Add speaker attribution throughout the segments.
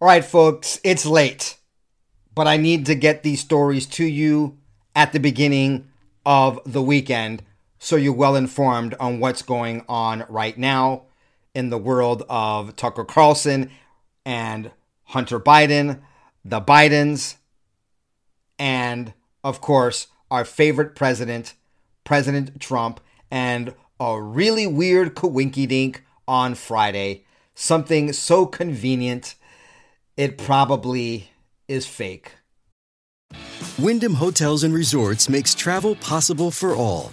Speaker 1: All right, folks, it's late, but I need to get these stories to you at the beginning of the weekend so you're well informed on what's going on right now in the world of Tucker Carlson and Hunter Biden, the Bidens, and of course, our favorite president, President Trump, and a really weird coinky dink on Friday. Something so convenient it probably is fake.
Speaker 2: Wyndham Hotels and Resorts makes travel possible for all.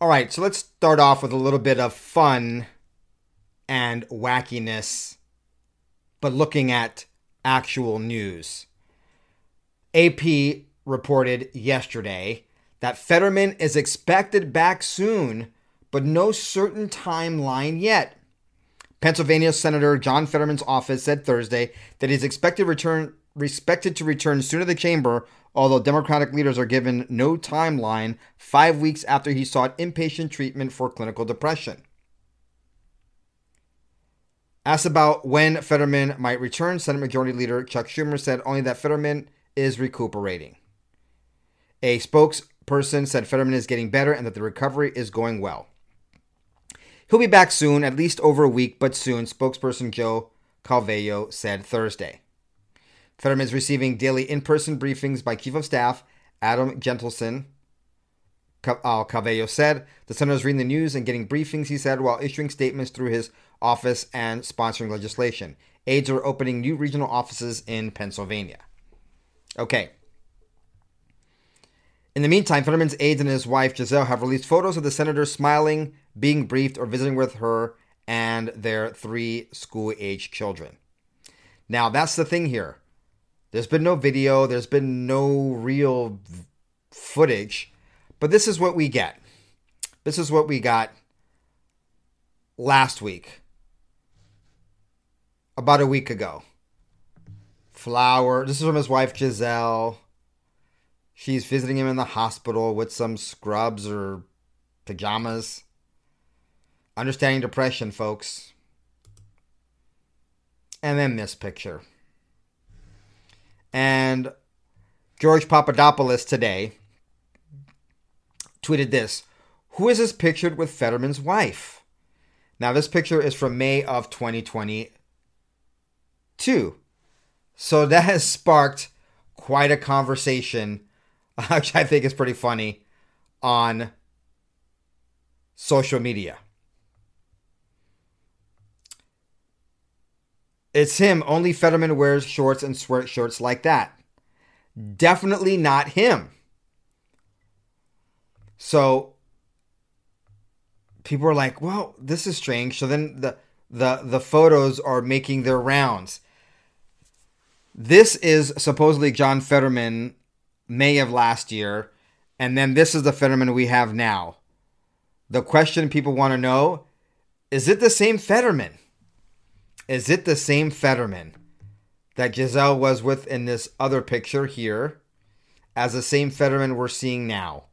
Speaker 1: All right, so let's start off with a little bit of fun and wackiness, but looking at actual news. AP reported yesterday that Fetterman is expected back soon, but no certain timeline yet. Pennsylvania Senator John Fetterman's office said Thursday that he's expected return expected to return soon to the chamber although Democratic leaders are given no timeline five weeks after he sought inpatient treatment for clinical depression. Asked about when Fetterman might return, Senate Majority Leader Chuck Schumer said only that Fetterman is recuperating. A spokesperson said Fetterman is getting better and that the recovery is going well. He'll be back soon, at least over a week, but soon, spokesperson Joe Calvello said Thursday. Fetterman is receiving daily in person briefings by Chief of Staff Adam Gentleson. Uh, Calvello said the senator is reading the news and getting briefings, he said, while issuing statements through his office and sponsoring legislation. Aides are opening new regional offices in Pennsylvania. Okay. In the meantime, Fetterman's aides and his wife Gisele have released photos of the senator smiling, being briefed, or visiting with her and their three school age children. Now, that's the thing here. There's been no video, there's been no real footage, but this is what we get. This is what we got last week, about a week ago. Flower, this is from his wife Gisele. She's visiting him in the hospital with some scrubs or pajamas. Understanding depression, folks. And then this picture. And George Papadopoulos today tweeted this Who is this pictured with Fetterman's wife? Now, this picture is from May of 2022. So that has sparked quite a conversation, which I think is pretty funny, on social media. It's him. Only Fetterman wears shorts and sweatshirts like that. Definitely not him. So people are like, "Well, this is strange." So then the the the photos are making their rounds. This is supposedly John Fetterman May of last year, and then this is the Fetterman we have now. The question people want to know, is it the same Fetterman? Is it the same Fetterman that Gisele was with in this other picture here as the same Fetterman we're seeing now?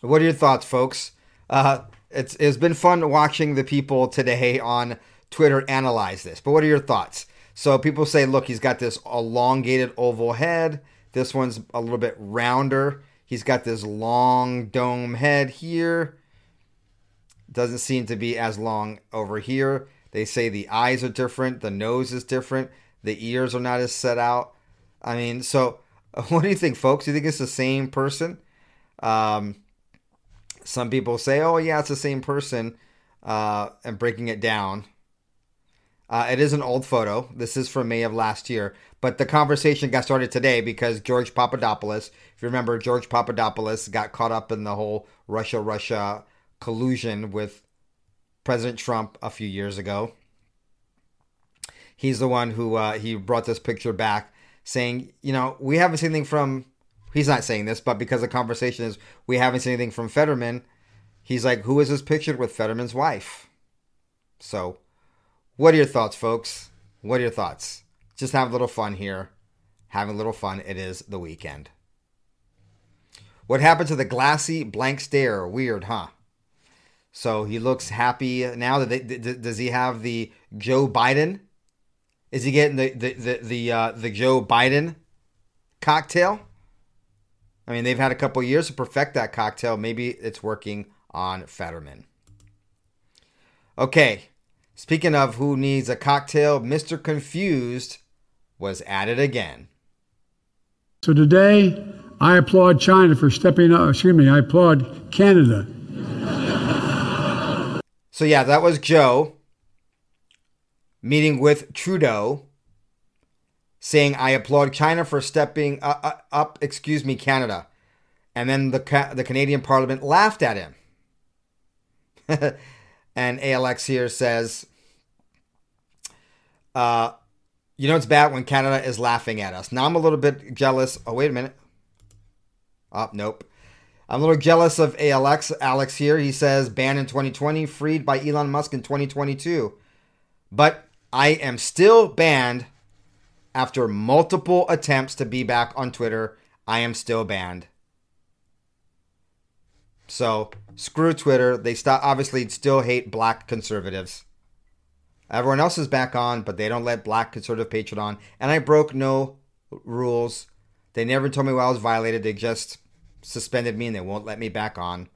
Speaker 1: What are your thoughts, folks? Uh, it's, it's been fun watching the people today on Twitter analyze this, but what are your thoughts? So people say, look, he's got this elongated oval head. This one's a little bit rounder. He's got this long dome head here. Doesn't seem to be as long over here. They say the eyes are different, the nose is different, the ears are not as set out. I mean, so what do you think, folks? Do you think it's the same person? Um, some people say, oh, yeah, it's the same person, uh, and breaking it down. Uh, it is an old photo. This is from May of last year. But the conversation got started today because George Papadopoulos, if you remember, George Papadopoulos got caught up in the whole Russia Russia collusion with President Trump a few years ago. He's the one who uh, he brought this picture back, saying, you know, we haven't seen anything from. He's not saying this, but because the conversation is we haven't seen anything from Fetterman, he's like, who is this pictured with Fetterman's wife? So, what are your thoughts, folks? What are your thoughts? Just have a little fun here. Having a little fun. It is the weekend. What happened to the glassy blank stare? Weird, huh? So he looks happy now. That they, does he have the Joe Biden? Is he getting the the the the, uh, the Joe Biden cocktail? I mean, they've had a couple years to perfect that cocktail. Maybe it's working on Fetterman. Okay, speaking of who needs a cocktail, Mr. Confused was at it again.
Speaker 3: So today, I applaud China for stepping up. Excuse me, I applaud Canada.
Speaker 1: So, yeah, that was Joe meeting with Trudeau saying, I applaud China for stepping up, up excuse me, Canada. And then the, the Canadian Parliament laughed at him. and ALX here says, uh, you know, it's bad when Canada is laughing at us. Now I'm a little bit jealous. Oh, wait a minute. Oh, nope. I'm a little jealous of ALX. Alex here. He says banned in 2020, freed by Elon Musk in 2022. But I am still banned after multiple attempts to be back on Twitter. I am still banned. So screw Twitter. They obviously still hate black conservatives. Everyone else is back on, but they don't let black conservative patron on. And I broke no rules. They never told me why I was violated. They just suspended me and they won't let me back on.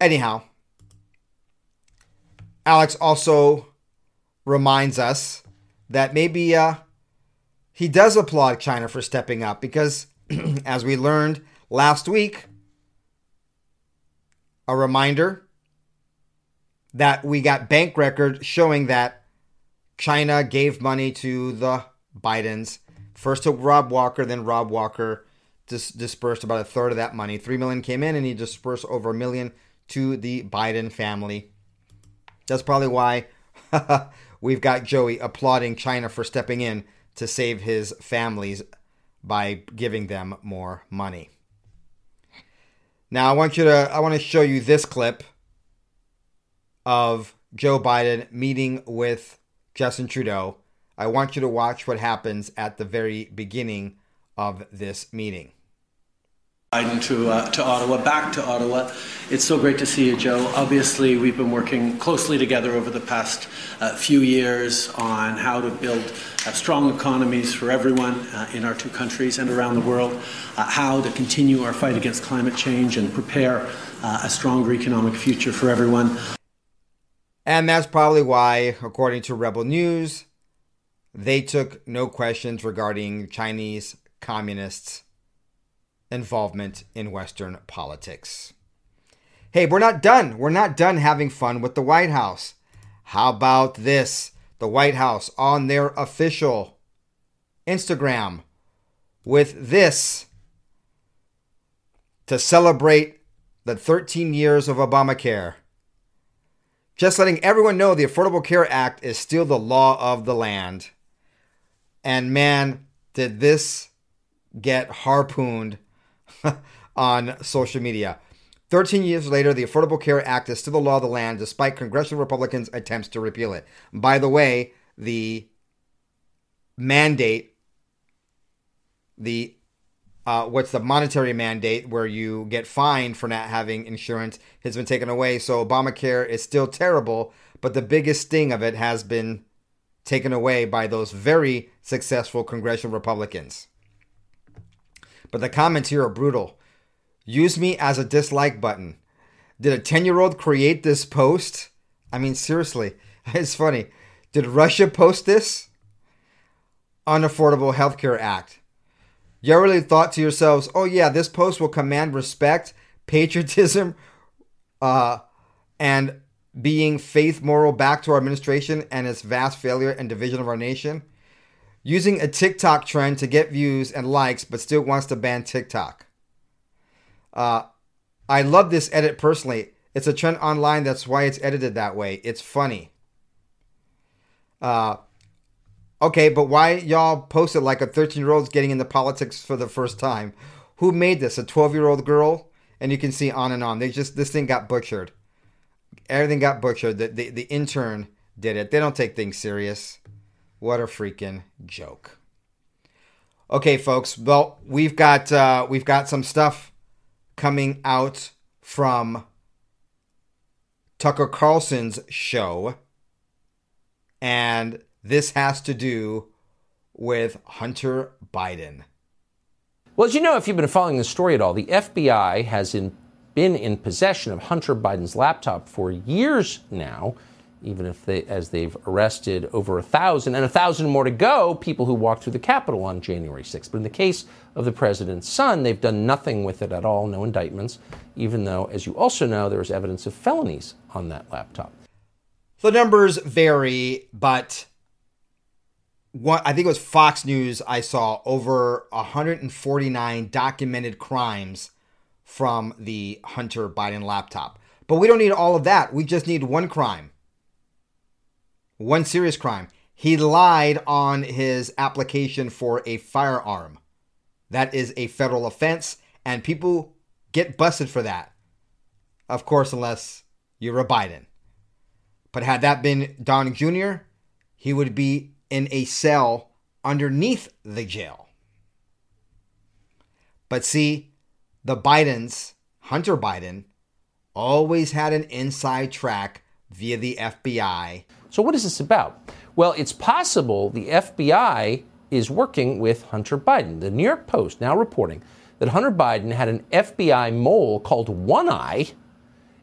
Speaker 1: Anyhow, Alex also reminds us that maybe uh, he does applaud China for stepping up because, as we learned last week, a reminder that we got bank record showing that China gave money to the Bidens. First to Rob Walker, then Rob Walker dis- dispersed about a third of that money. Three million came in, and he dispersed over a million to the Biden family. That's probably why we've got Joey applauding China for stepping in to save his families by giving them more money. Now I want you to I want to show you this clip of Joe Biden meeting with Justin Trudeau. I want you to watch what happens at the very beginning of this meeting.
Speaker 4: Biden to, uh, to Ottawa, back to Ottawa. It's so great to see you, Joe. Obviously, we've been working closely together over the past uh, few years on how to build uh, strong economies for everyone uh, in our two countries and around the world, uh, how to continue our fight against climate change and prepare uh, a stronger economic future for everyone.
Speaker 1: And that's probably why, according to Rebel News, they took no questions regarding Chinese communists involvement in Western politics. Hey, we're not done. We're not done having fun with the White House. How about this? The White House on their official Instagram with this to celebrate the 13 years of Obamacare. Just letting everyone know the Affordable Care Act is still the law of the land. And man, did this get harpooned on social media. 13 years later, the Affordable Care Act is still the law of the land despite congressional Republicans' attempts to repeal it. By the way, the mandate, the uh, what's the monetary mandate where you get fined for not having insurance has been taken away. So Obamacare is still terrible, but the biggest sting of it has been taken away by those very successful congressional Republicans. But the comments here are brutal. Use me as a dislike button. Did a 10 year old create this post? I mean, seriously, it's funny. Did Russia post this? Unaffordable Healthcare Act. You really thought to yourselves, oh, yeah, this post will command respect, patriotism, uh, and being faith moral back to our administration and its vast failure and division of our nation? Using a TikTok trend to get views and likes, but still wants to ban TikTok. Uh, I love this edit personally. It's a trend online. That's why it's edited that way. It's funny. Uh, Okay, but why y'all post it like a 13 year old's getting into politics for the first time? Who made this? A 12 year old girl? And you can see on and on. They just this thing got butchered. Everything got butchered. The, the, the intern did it. They don't take things serious. What a freaking joke. Okay, folks. Well, we've got uh, we've got some stuff coming out from Tucker Carlson's show, and this has to do with Hunter Biden.
Speaker 5: Well, as you know, if you've been following the story at all, the FBI has in, been in possession of Hunter Biden's laptop for years now even if they, as they've arrested over a thousand and a thousand more to go, people who walked through the Capitol on January 6th. But in the case of the president's son, they've done nothing with it at all, no indictments, even though, as you also know, there is evidence of felonies on that laptop.
Speaker 1: The numbers vary, but I think it was Fox News I saw over 149 documented crimes from the Hunter Biden laptop. But we don't need all of that. We just need one crime one serious crime. He lied on his application for a firearm. That is a federal offense, and people get busted for that. Of course, unless you're a Biden. But had that been Don Jr., he would be in a cell underneath the jail. But see, the Bidens, Hunter Biden, always had an inside track via the FBI
Speaker 5: so, what is this about? Well, it's possible the FBI is working with Hunter Biden. The New York Post now reporting that Hunter Biden had an FBI mole called One Eye,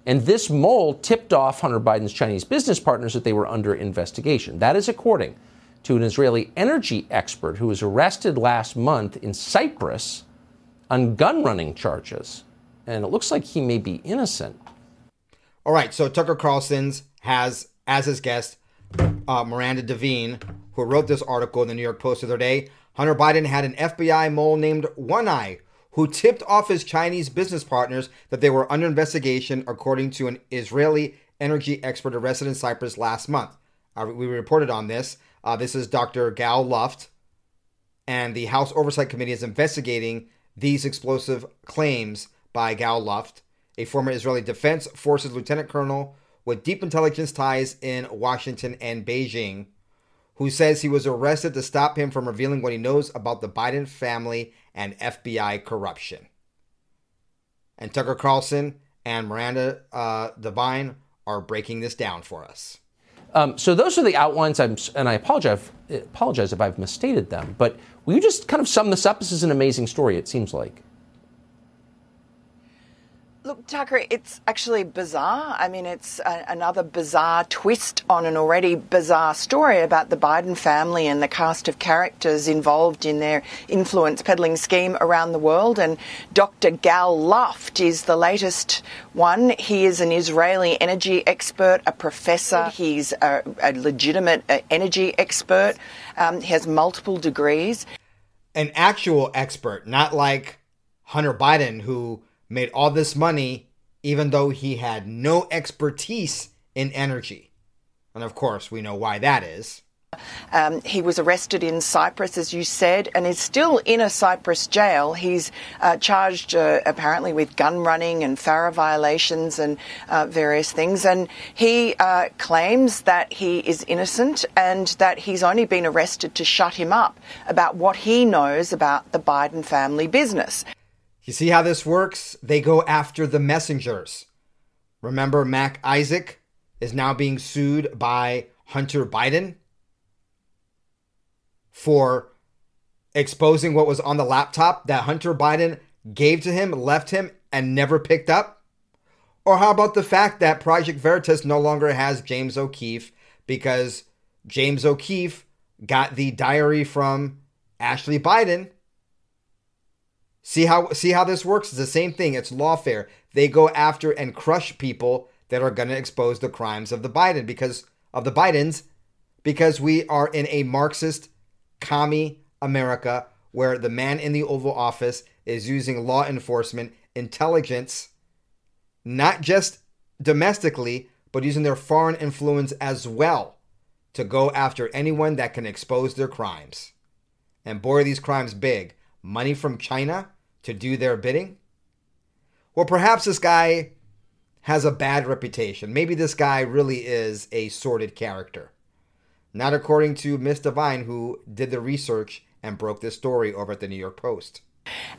Speaker 5: and this mole tipped off Hunter Biden's Chinese business partners that they were under investigation. That is according to an Israeli energy expert who was arrested last month in Cyprus on gun running charges. And it looks like he may be innocent.
Speaker 1: All right, so Tucker Carlson's has, as his guest, uh, Miranda Devine, who wrote this article in the New York Post the other day, Hunter Biden had an FBI mole named One Eye who tipped off his Chinese business partners that they were under investigation, according to an Israeli energy expert arrested in Cyprus last month. Uh, we reported on this. Uh, this is Dr. Gal Luft, and the House Oversight Committee is investigating these explosive claims by Gal Luft, a former Israeli Defense Forces lieutenant colonel with deep intelligence ties in Washington and Beijing, who says he was arrested to stop him from revealing what he knows about the Biden family and FBI corruption. And Tucker Carlson and Miranda uh, Devine are breaking this down for us.
Speaker 5: Um, so those are the outlines. I'm, and I apologize, apologize if I've misstated them. But will you just kind of sum this up? This is an amazing story. It seems like.
Speaker 6: Look, Tucker, it's actually bizarre. I mean, it's a, another bizarre twist on an already bizarre story about the Biden family and the cast of characters involved in their influence peddling scheme around the world. And Dr. Gal Luft is the latest one. He is an Israeli energy expert, a professor. He's a, a legitimate uh, energy expert. Um, he has multiple degrees.
Speaker 1: An actual expert, not like Hunter Biden, who made all this money even though he had no expertise in energy. And of course, we know why that is.
Speaker 6: Um, he was arrested in Cyprus, as you said, and is still in a Cyprus jail. He's uh, charged uh, apparently with gun running and FARA violations and uh, various things. And he uh, claims that he is innocent and that he's only been arrested to shut him up about what he knows about the Biden family business.
Speaker 1: You see how this works? They go after the messengers. Remember, Mac Isaac is now being sued by Hunter Biden for exposing what was on the laptop that Hunter Biden gave to him, left him, and never picked up? Or how about the fact that Project Veritas no longer has James O'Keefe because James O'Keefe got the diary from Ashley Biden See how see how this works? It's the same thing. It's lawfare. They go after and crush people that are going to expose the crimes of the Biden because of the Bidens because we are in a Marxist commie America where the man in the Oval Office is using law enforcement intelligence not just domestically but using their foreign influence as well to go after anyone that can expose their crimes. And boy, are these crimes big. Money from China to do their bidding? Well, perhaps this guy has a bad reputation. Maybe this guy really is a sordid character. Not according to Miss Devine, who did the research and broke this story over at the New York Post.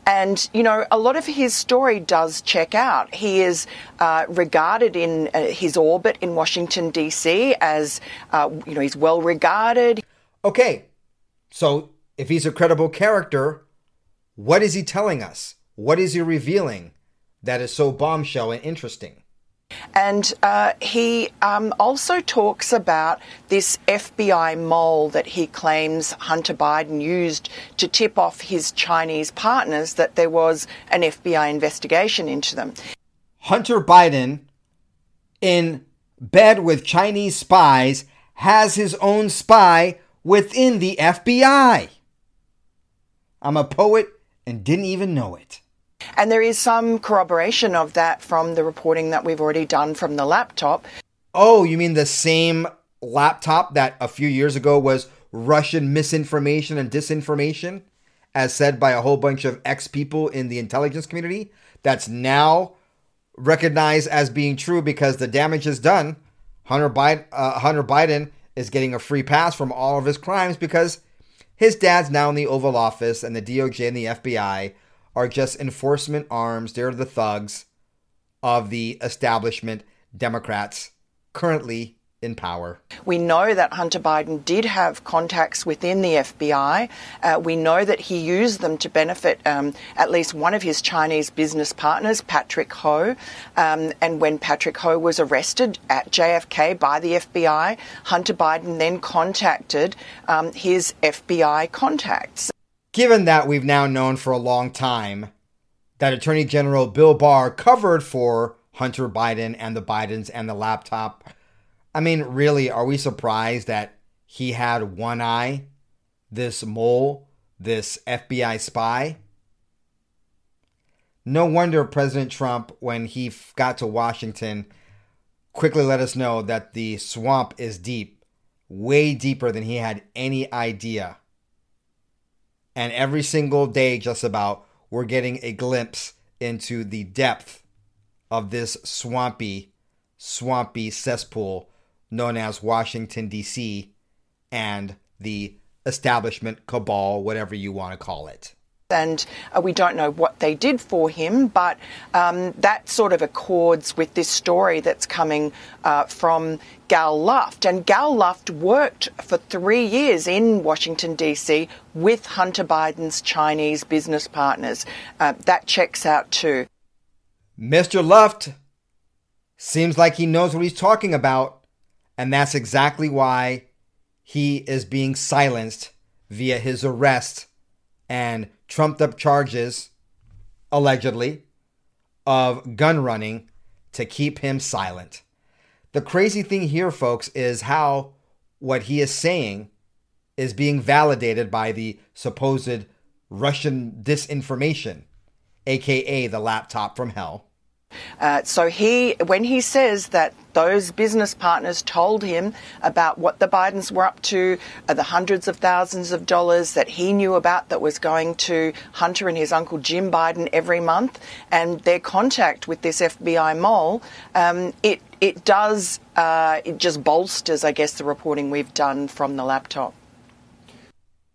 Speaker 6: And, you know, a lot of his story does check out. He is uh, regarded in uh, his orbit in Washington, D.C., as, uh, you know, he's well regarded.
Speaker 1: Okay, so if he's a credible character, what is he telling us? What is he revealing that is so bombshell and interesting?
Speaker 6: And uh, he um, also talks about this FBI mole that he claims Hunter Biden used to tip off his Chinese partners that there was an FBI investigation into them.
Speaker 1: Hunter Biden, in bed with Chinese spies, has his own spy within the FBI. I'm a poet and didn't even know it.
Speaker 6: And there is some corroboration of that from the reporting that we've already done from the laptop.
Speaker 1: Oh, you mean the same laptop that a few years ago was Russian misinformation and disinformation, as said by a whole bunch of ex people in the intelligence community? That's now recognized as being true because the damage is done. Hunter Biden, uh, Hunter Biden is getting a free pass from all of his crimes because his dad's now in the Oval Office and the DOJ and the FBI are just enforcement arms. They're the thugs of the establishment Democrats currently in power.
Speaker 6: We know that Hunter Biden did have contacts within the FBI. Uh, we know that he used them to benefit um, at least one of his Chinese business partners, Patrick Ho. Um, and when Patrick Ho was arrested at JFK by the FBI, Hunter Biden then contacted um, his FBI contacts.
Speaker 1: Given that we've now known for a long time that Attorney General Bill Barr covered for Hunter Biden and the Bidens and the laptop, I mean, really, are we surprised that he had one eye, this mole, this FBI spy? No wonder President Trump, when he got to Washington, quickly let us know that the swamp is deep, way deeper than he had any idea. And every single day, just about, we're getting a glimpse into the depth of this swampy, swampy cesspool known as Washington, D.C., and the establishment cabal, whatever you want to call it
Speaker 6: and uh, we don't know what they did for him, but um, that sort of accords with this story that's coming uh, from Gal Luft. And Gal Luft worked for three years in Washington, D.C. with Hunter Biden's Chinese business partners. Uh, that checks out too.
Speaker 1: Mr. Luft seems like he knows what he's talking about, and that's exactly why he is being silenced via his arrest and trumped up charges, allegedly, of gun running to keep him silent. The crazy thing here, folks, is how what he is saying is being validated by the supposed Russian disinformation, aka the laptop from hell.
Speaker 6: Uh, so he, when he says that those business partners told him about what the Bidens were up to, uh, the hundreds of thousands of dollars that he knew about that was going to Hunter and his uncle Jim Biden every month, and their contact with this FBI mole, um, it it does uh, it just bolsters, I guess, the reporting we've done from the laptop.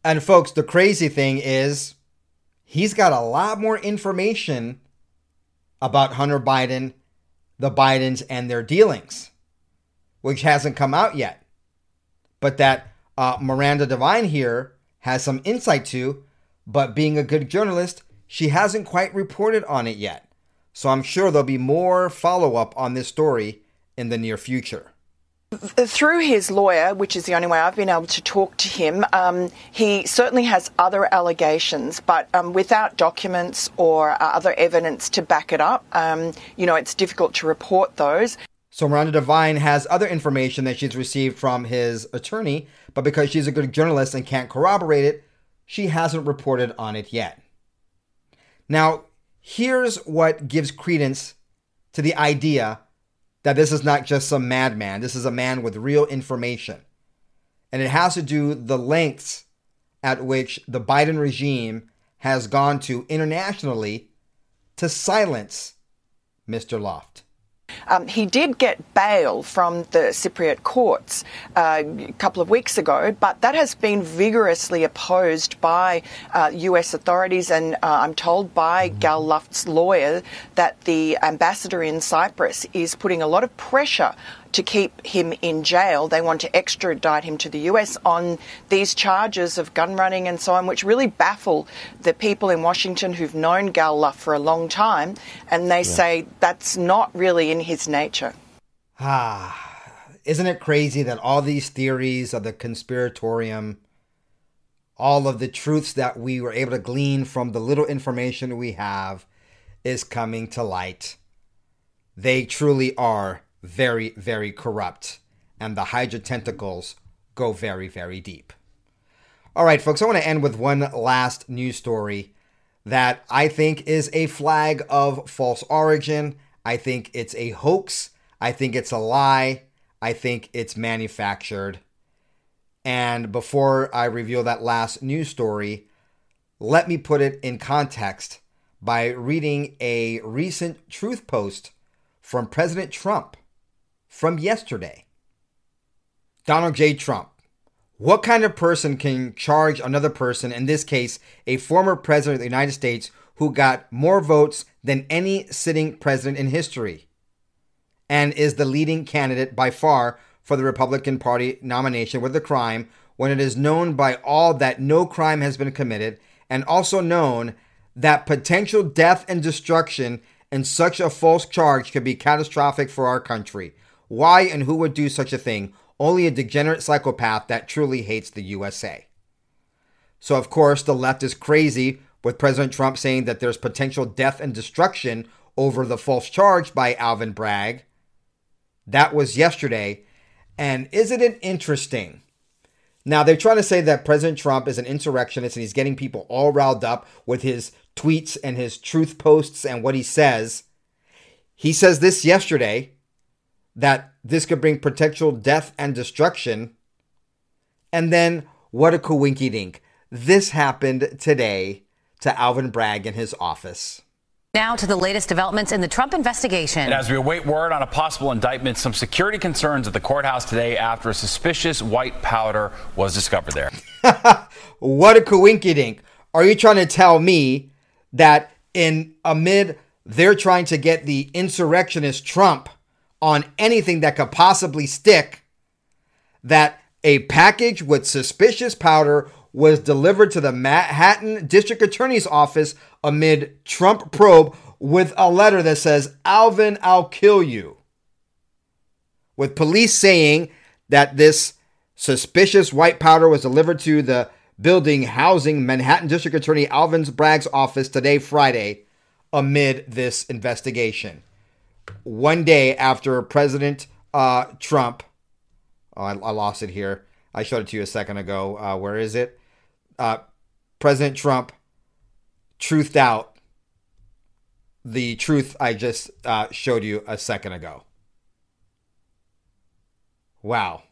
Speaker 1: And folks, the crazy thing is, he's got a lot more information about Hunter Biden, the Bidens, and their dealings, which hasn't come out yet. But that uh, Miranda Devine here has some insight to, but being a good journalist, she hasn't quite reported on it yet. So I'm sure there'll be more follow up on this story in the near future.
Speaker 6: Through his lawyer, which is the only way I've been able to talk to him, um, he certainly has other allegations, but um, without documents or uh, other evidence to back it up, um, you know, it's difficult to report those.
Speaker 1: So Miranda Devine has other information that she's received from his attorney, but because she's a good journalist and can't corroborate it, she hasn't reported on it yet. Now, here's what gives credence to the idea that this is not just some madman. This is a man with real information. And it has to do the lengths at which the Biden regime has gone to internationally to silence Mr. Luft.
Speaker 6: Um, he did get bail from the Cypriot courts uh, a couple of weeks ago, but that has been vigorously opposed by uh, US authorities, and uh, I'm told by Gal Luft's lawyer that the ambassador in Cyprus is putting a lot of pressure to keep him in jail. They want to extradite him to the US on these charges of gun running and so on, which really baffle the people in Washington who've known Gal Luft for a long time. And they yeah. say that's not really in his nature.
Speaker 1: Ah, isn't it crazy that all these theories of the conspiratorium, all of the truths that we were able to glean from the little information we have, is coming to light? They truly are very, very corrupt, and the Hydra tentacles go very, very deep. All right, folks, I want to end with one last news story that I think is a flag of false origin. I think it's a hoax. I think it's a lie. I think it's manufactured. And before I reveal that last news story, let me put it in context by reading a recent truth post from President Trump from yesterday. Donald J. Trump. What kind of person can charge another person, in this case, a former president of the United States who got more votes than any sitting president in history and is the leading candidate by far for the Republican Party nomination with a crime when it is known by all that no crime has been committed and also known that potential death and destruction in such a false charge could be catastrophic for our country. Why and who would do such a thing? Only a degenerate psychopath that truly hates the USA. So, of course, the left is crazy with President Trump saying that there's potential death and destruction over the false charge by Alvin Bragg. That was yesterday. And isn't it interesting? Now, they're trying to say that President Trump is an insurrectionist and he's getting people all riled up with his tweets and his truth posts and what he says. He says this yesterday that this could bring potential death and destruction. And then, what a coinky dink. This happened today to Alvin Bragg in his office.
Speaker 7: Now to the latest developments in the Trump investigation.
Speaker 8: And as we await word on a possible indictment, some security concerns at the courthouse today after a suspicious white powder was discovered there.
Speaker 1: what a coinky dink. Are you trying to tell me that in amid they're trying to get the insurrectionist Trump on anything that could possibly stick that a package with suspicious powder was delivered to the Manhattan District Attorney's Office amid Trump probe with a letter that says, Alvin, I'll kill you. With police saying that this suspicious white powder was delivered to the building housing Manhattan District Attorney Alvin Bragg's office today, Friday, amid this investigation one day after President uh, Trump, oh, I, I, lost it here. I showed it to you a second ago. Uh, where is it? Uh, President Trump truthed out the truth I just uh, showed you a second ago. Wow.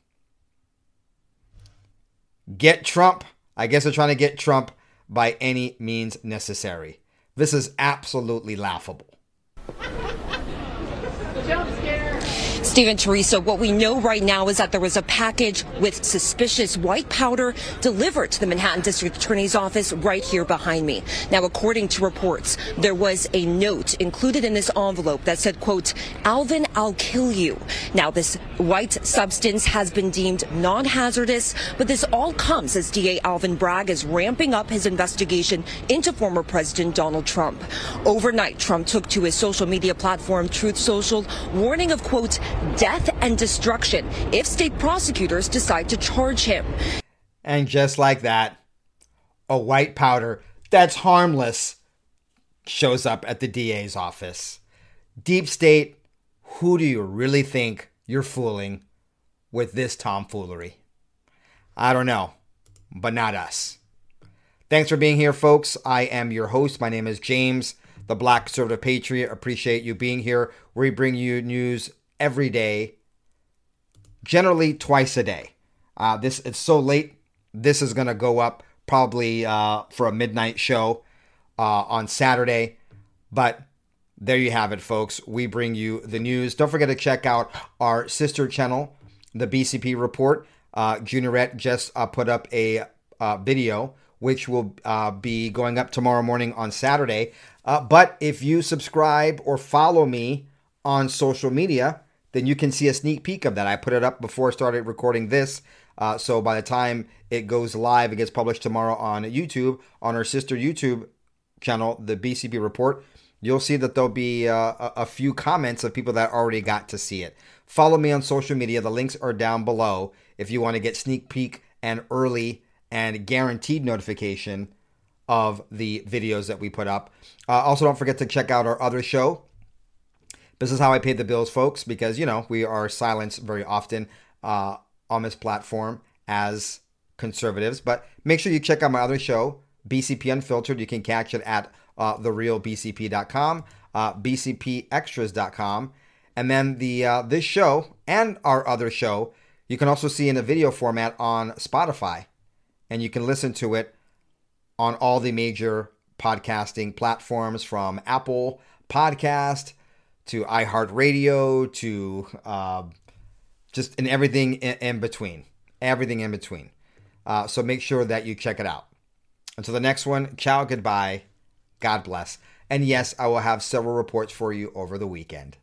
Speaker 1: Get Trump. I guess they're trying to get Trump by any means necessary. This is absolutely laughable jump scare.
Speaker 7: Stephen Teresa, what we know right now is that there was a package with suspicious white powder delivered to the Manhattan District Attorney's Office right here behind me. Now, according to reports, there was a note included in this envelope that said, quote, Alvin, I'll kill you. Now, this white substance has been deemed non-hazardous, but this all comes as DA Alvin Bragg is ramping up his investigation into former President Donald Trump. Overnight, Trump took to his social media platform, Truth Social, warning of, quote, death and destruction if state prosecutors decide to charge him.
Speaker 1: And just like that, a white powder that's harmless shows up at the DA's office. Deep state, who do you really think you're fooling with this tomfoolery? I don't know, but not us. Thanks for being here, folks. I am your host. My name is James, the Black Conservative Patriot. Appreciate you being here. We bring you news every day, generally twice a day. Uh, this it's so late. This is gonna go up probably uh, for a midnight show uh, on Saturday. But there you have it, folks. We bring you the news. Don't forget to check out our sister channel, the BCP Report. Uh, Juniorette just uh, put up a uh, video which will uh, be going up tomorrow morning on Saturday. Uh, but if you subscribe or follow me on social media, then you can see a sneak peek of that. I put it up before I started recording this. Uh, so by the time it goes live, it gets published tomorrow on YouTube, on our sister YouTube channel, the BCP Report, you'll see that there'll be uh, a, few comments of people that already got to see it. Follow me on social media. The links are down below if you want to get sneak peek and early and guaranteed notification of the videos that we put up. Uh, also, don't forget to check out our other show. This is how I pay the bills, folks, because, you know, we are silenced very often uh, on this platform as conservatives. But make sure you check out my other show, BCP Unfiltered. You can catch it at uh, therealbcp.com, uh, bcpextras.com. And then the uh, this show and our other show, you can also see in a video format on Spotify and you can listen to it on all the major podcasting platforms from Apple Podcast to iHeartRadio to uh, just in everything in, in, between. Everything in between. Uh, so make sure that you check it out. Until the next one, ciao, goodbye, God bless. And yes, I will have several reports for you over the weekend.